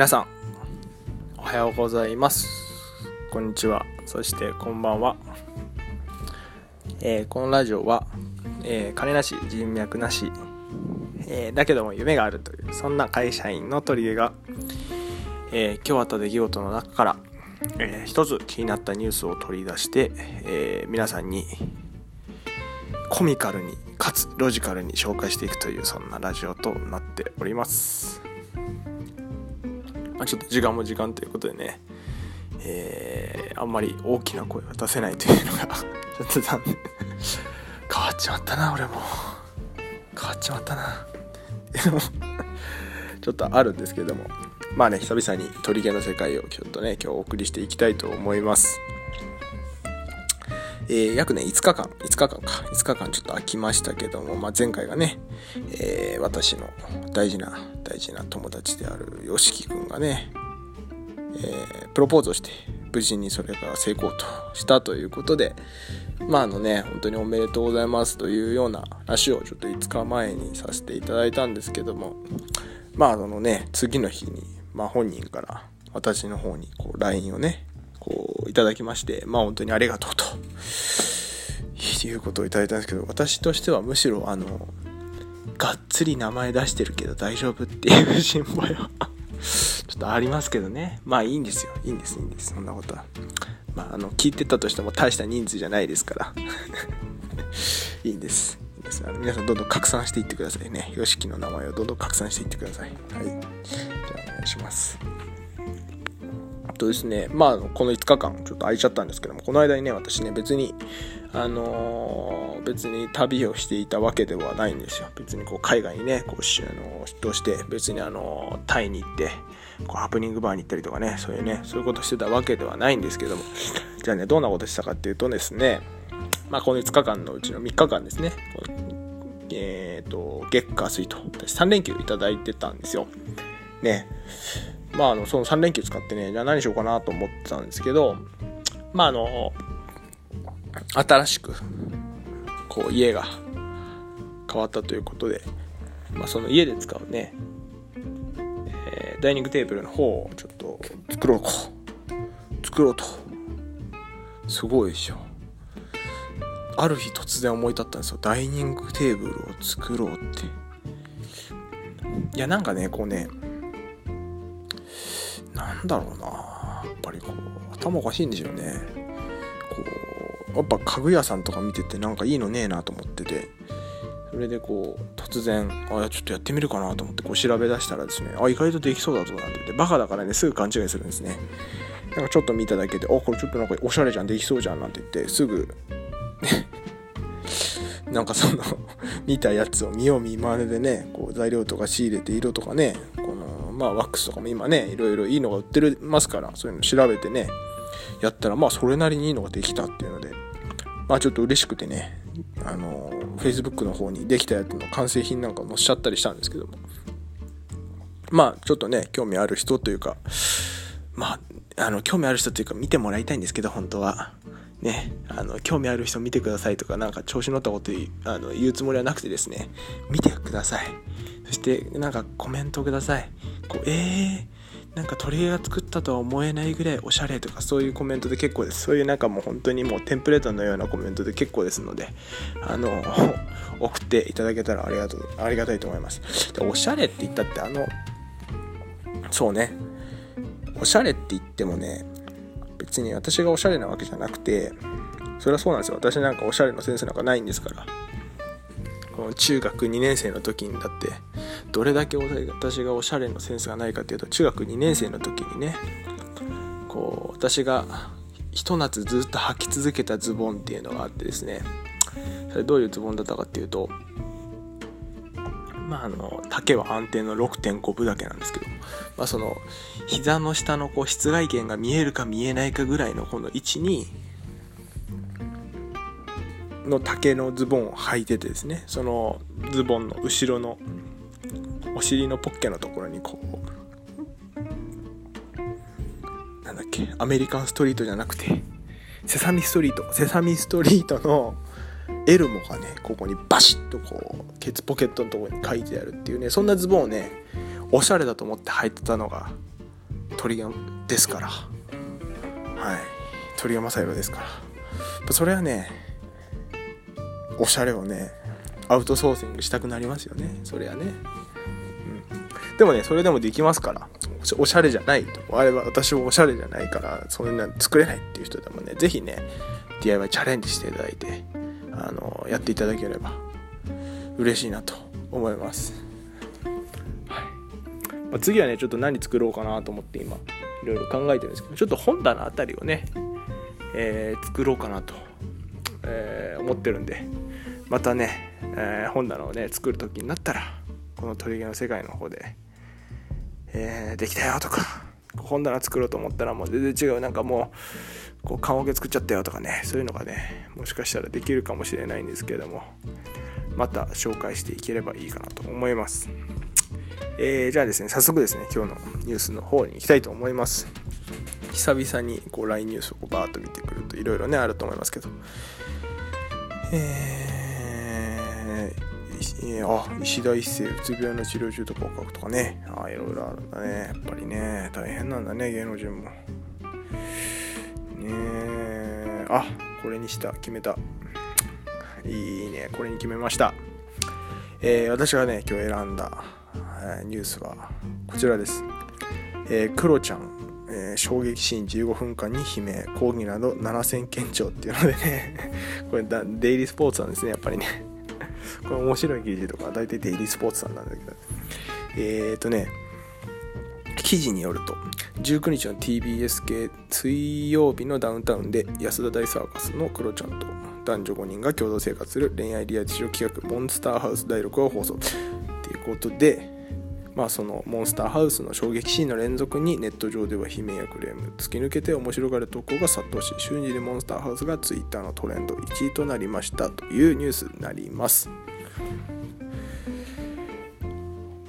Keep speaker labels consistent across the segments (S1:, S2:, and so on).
S1: 皆さんおはようございます。こんにちは。そしてこんばんは、えー、このラジオは、えー、金なし人脈なし、えー、だけども夢があるというそんな会社員の取り柄が、え今日あった出来事の中から、え一つ気になったニュースを取り出して、え皆さんにコミカルにかつロジカルに紹介していくというそんなラジオとなっております。まあ、ちょっと時間も時間ということでね、えー、あんまり大きな声は出せないというのが ちょっと残念。変わっちまったな俺も。変わっちまったな。ちょっとあるんですけども。まあね久々に鳥毛の世界をちょっとね今日お送りしていきたいと思います。えー、約ね、5日間、5日間か、5日間ちょっと空きましたけども、まあ、前回がね、えー、私の大事な、大事な友達である YOSHIKI 君がね、えー、プロポーズをして、無事にそれが成功としたということで、まああのね、本当におめでとうございますというような話をちょっと5日前にさせていただいたんですけども、まああのね、次の日に、まあ本人から私の方にこう LINE をね、いただきまして、まあ本当にありがとうということをいただいたんですけど、私としてはむしろあの、がっつり名前出してるけど大丈夫っていう心配はちょっとありますけどね。まあいいんですよ。いいんです、いいんです。そんなことは。まあ、あの、聞いてたとしても大した人数じゃないですから いいんです。いいです皆さんどんどん拡散していってくださいね。YOSHIKI の名前をどんどん拡散していってください。はい。じゃあお願いします。とですね、まあ、この5日間ちょっと空いちゃったんですけども、この間にね、私ね、別に、あのー、別に旅をしていたわけではないんですよ。別にこう海外にね、こう、あの出張して、別にあのタイに行って、こうハプニングバーに行ったりとかね、そういうね、そういうことしてたわけではないんですけども、じゃあね、どんなことしたかっていうとですね、まあ、この5日間のうちの3日間ですね、えっ、と、月火水と、私3連休いただいてたんですよ。ね。まあ、あの、その3連休使ってね、じゃあ何しようかなと思ってたんですけど、まあ、あの、新しく、こう、家が変わったということで、まあ、その家で使うね、えー、ダイニングテーブルの方をちょっと作ろうか。作ろうと。すごいでしょ。ある日突然思い立ったんですよ。ダイニングテーブルを作ろうって。いや、なんかね、こうね、だろうな。やっぱりこう頭おかしいんでしょうね。こうやっぱ家具屋さんとか見ててなんかいいのねえなと思ってて。それでこう突然あちょっとやってみるかなと思ってこう調べ出したらですねあ意外とできそうだぞなんて言ってバカだからねすぐ勘違いするんですね。なんかちょっと見ただけであこれちょっとなんかおしゃれじゃんできそうじゃんなんて言ってすぐ なんかその見たやつを見よう見まねでねこう材料とか仕入れて色とかねこまあワックスとかも今ねいろいろいいのが売ってますからそういうの調べてねやったらまあそれなりにいいのができたっていうのでまあちょっと嬉しくてねあの Facebook の方にできたやつの完成品なんか載せちゃったりしたんですけども。まあちょっとね興味ある人というかまああの興味ある人というか見てもらいたいんですけど本当は。ね、あの興味ある人見てくださいとかなんか調子乗ったことあの言うつもりはなくてですね見てください。そしてなんかコメントください。こうえー、なんか鳥が作ったとは思えないぐらいおしゃれとかそういうコメントで結構です。そういうなんかもう本当にもうテンプレートのようなコメントで結構ですのであの 送っていただけたらありがとうありがたいと思います。でおしゃれって言ったってあのそうね。おしゃれって言ってもね別に私がおしゃれなわけじゃなくてそれはそうなんですよ。私なんかおしゃれのセンスなんかないんですから。この中学2年生の時にだってどれだけ私がおしゃれのセンスがないかっていうと中学2年生の時にねこう私がひと夏ずっと履き続けたズボンっていうのがあってですね。それどういうズボンだったかっていうとまあ、あの丈は安定の6.5分だけなんですけど、まあ、その膝の下のこう室外圏が見えるか見えないかぐらいのこの位置にの丈のズボンを履いててですねそのズボンの後ろのお尻のポッケのところにこうなんだっけアメリカンストリートじゃなくてセサミストリートセサミストリートのエルモがねここにバシッとこうケツポケットのところに書いてあるっていうねそんなズボンをねおしゃれだと思って履いてたのが鳥がですから。はい。鳥が正宏ですから。それはねおしゃれをねアウトソーシングしたくなりますよね。それはね、でもねそれでもできますから。おしゃれじゃないと。あれは私はおしゃれじゃないからそんな作れないっていう人でもね是非ね DIY チャレンジしていただいてあのやっていただければ嬉しいなと思います、はい。まあ、次はねちょっと何作ろうかなと思って今いろいろ考えてるんですけどちょっと本棚あたりをね、えー、作ろうかなと、えー、思ってるんでまたね、えー、本棚をね作る時になったらこの鳥毛の世界の方で、えー、できたよとか本棚作ろうと思ったらもう全然違うなんかもうこう棺桶作っちゃったよとかねそういうのがねもしかしたらできるかもしれないんですけれどもまた紹介していければいいかなと思います。えー、じゃあですね、早速ですね、今日のニュースの方に行きたいと思います。久々にこう LINE ニュースをバーッと見てくるといろいろね、あると思いますけど。えー、えあ、石田一世、うつ病の治療中と合格とかね、あいろいろあるんだね。やっぱりね、大変なんだね、芸能人も。ねえ、あ、これにした、決めた。いいね。これに決めました、えー、私がね今日選んだ、えー、ニュースはこちらです、えー、クロちゃん、えー、衝撃シーン15分間に悲鳴抗議など7000件超っていうのでね。これデイリースポーツなんですねやっぱりね。これ面白い記事とか大体デイリースポーツさんなんだけど。えっ、ー、とね記事によると19日の TBS 系水曜日のダウンタウンで安田大サーカスのクロちゃんと男女5人が共同生活する恋愛リアリティショー企画モンスターハウス第6話を放送。ということでまあそのモンスターハウスの衝撃シーンの連続にネット上では悲鳴やクレーム突き抜けて面白がる。投稿が殺到し瞬時にモンスターハウスが Twitter のトレンド1位となりましたというニュースになります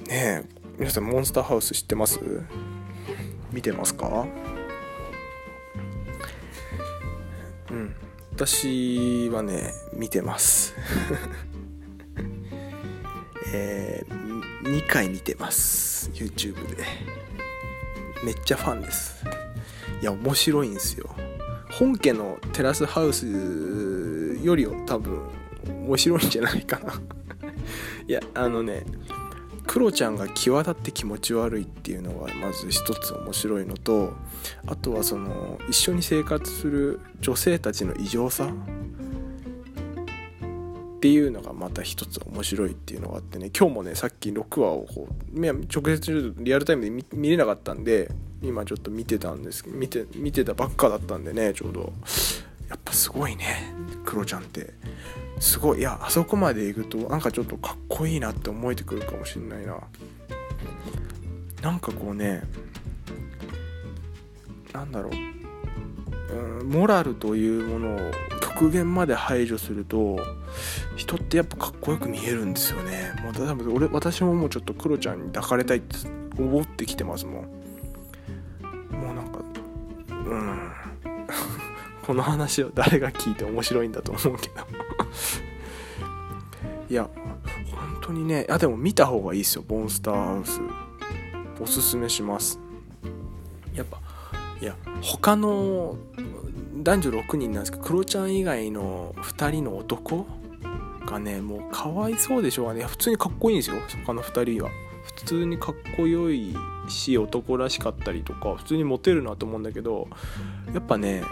S1: ねえ皆さんモンスターハウス知ってます見てますかうん私はね見てます2回見てます。YouTube で。めっちゃファンです。いや面白いんですよ。本家のテラスハウスよりは多分面白いんじゃないかな。いやあのねクロちゃんが際立って気持ち悪いっていうのがまず一つ面白いのとあとはその一緒に生活する女性たちの異常さ。っていうのがまた一つ面白いっていうのがあってね。今日もねさっき6話をこう直接リアルタイムで見れなかったんで今ちょっと見てたんです見て見てたばっかだったんでねちょうど。やっぱすごいねクロちゃんって。すごいいやあそこまで行くとなんかちょっとかっこいいなって思えてくるかもしんないな。なんかこうねなんだろう、うん、モラルというものを極限まで排除すると人ってやっぱかっこよく見えるんですよね。もう多分俺私ももうちょっとクロちゃんに抱かれたいって思ってきてますもん。もうなんかうん。この話を誰が聞いて面白いんだと思うけど。いや本当にねあでも見た方がいいですよ。モンスターハウス。おすすめします。やっぱいや他の男女6人なんですけどクロちゃん以外の2人の男がねもうかわいそうでしょうがね。普通にかっこいいんですよ。他の2人は。普通にかっこよいし男らしかったりとか普通にモテるなと思うんだけどやっぱね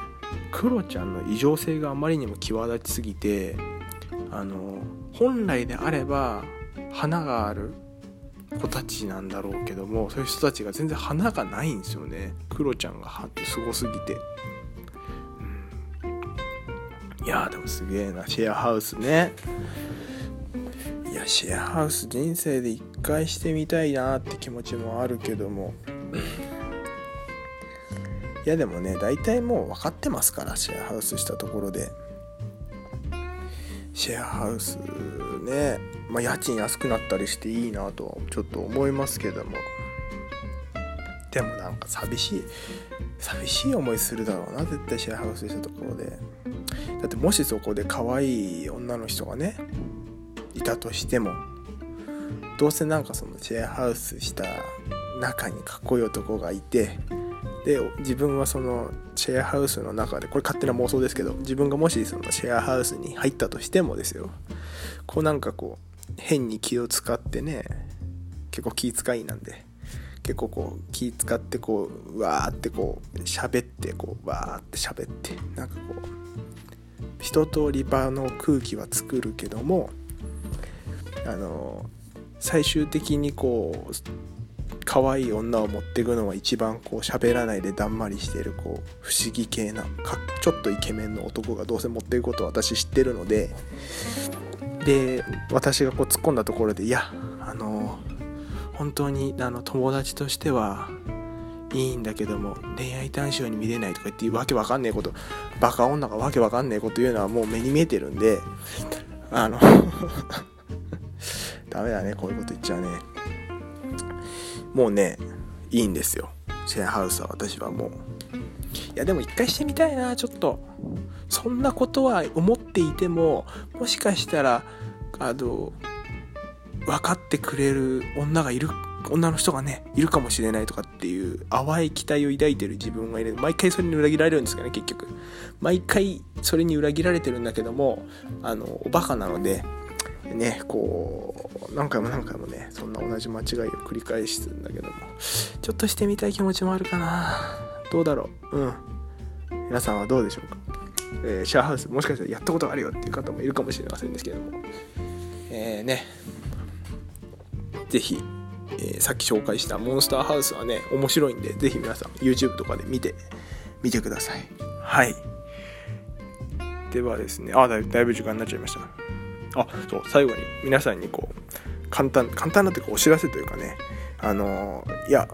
S1: クロちゃんの異常性があまりにも際立ちすぎてあの本来であれば花がある子たちなんだろうけどもそういう人たちが全然花がないんですよね。クロちゃんがすごすぎて、いやでもすげえな。シェアハウスね。いやシェアハウス人生で一回してみたいなって気持ちもあるけども。いやでもね大体もう分かってますからシェアハウスしたところで。シェアハウスね。まあ家賃安くなったりしていいなとはちょっと思いますけども。でもなんか寂しい寂しい思いするだろうな絶対シェアハウスしたところで。だってもしそこで可愛い女の人がねいたとしてもどうせなんかそのシェアハウスした中にかっこいい男がいてで自分はそのシェアハウスの中でこれ勝手な妄想ですけど自分がもしそのシェアハウスに入ったとしてもですよ。こうなんかこう変に気を使ってね結構気遣いなんで結構こう気使ってこうわーってこう喋ってこうわーって喋ってなんかこう一通り場の空気は作るけどもあの最終的にこう可愛い女を持っていくのは一番こう喋らないでだんまりしてるこう不思議系なちょっとイケメンの男がどうせ持っていくことを私知ってるのでで私がこう突っ込んだところでいやあの本当にあの友達としてはいいんだけども恋愛対象に見れないとか言ってわけわかんねえことバカ女がわけわかんねえこと言うのはもう目に見えてるんであの ダメだねこういうこと言っちゃうね。もうねいいんですよ。シェアハウスは私はもう。いやでも一回してみたいなちょっと。そんなことは思っていてももしかしたらあの分かってくれる女がいる女の人がねいるかもしれないとかっていう淡い期待を抱いてる自分がいる。毎回それに裏切られるんですかね結局。毎回それに裏切られてるんだけどもあのおバカなのでねこう何回も何回もねそんな同じ間違いを繰り返してるんだけどもちょっとしてみたい気持ちもあるかな。どうだろう。うん。皆さんはどうでしょうか、えー、シェアハウスもしかしたらやったことがあるよっていう方もいるかもしれませんですけども。えー、ね。是非ー、さっき紹介したモンスターハウスはね、面白いんで、ぜひ皆さん YouTube とかで見て、見てください。はい。ではですね、あ、だいぶ時間になっちゃいました。あ、そう、最後に皆さんにこう、簡単、簡単なというかお知らせというかね、あのー、いや、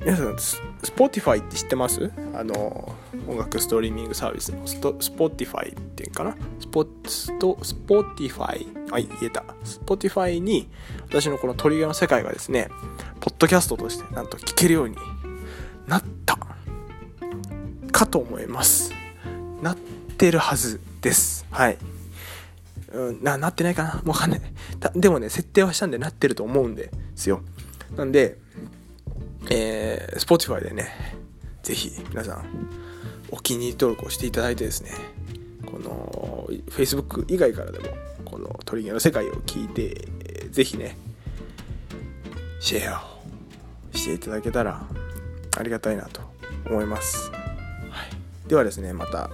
S1: 皆さん、 Spotify って知ってます？あの、音楽ストリーミングサービスのスト Spotify っていうかな？スポストスポティファイ、はい、言えた。 Spotify に私のこの鳥毛の世界がですね、ポッドキャストとしてなんと聞けるようになったかと思います。なってるはずです。はい。うん、な、なってないかな？わかんない。でもね、設定はしたんでなってると思うんですよ。なんで、えー、Spotify でね、ぜひ皆さん、お気に入り登録をしていただいてですね、の Facebook 以外からでも、この鳥毛の世界を聞いて、ぜひね、シェアをしていただけたらありがたいなと思います。はい、ではですね、また、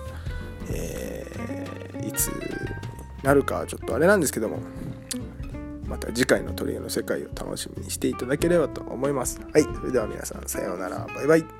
S1: えー、いつなるかちょっとあれなんですけども、また次回の鳥毛の世界を楽しみにしていただければと思います。はい、それでは皆さんさようなら、バイバイ。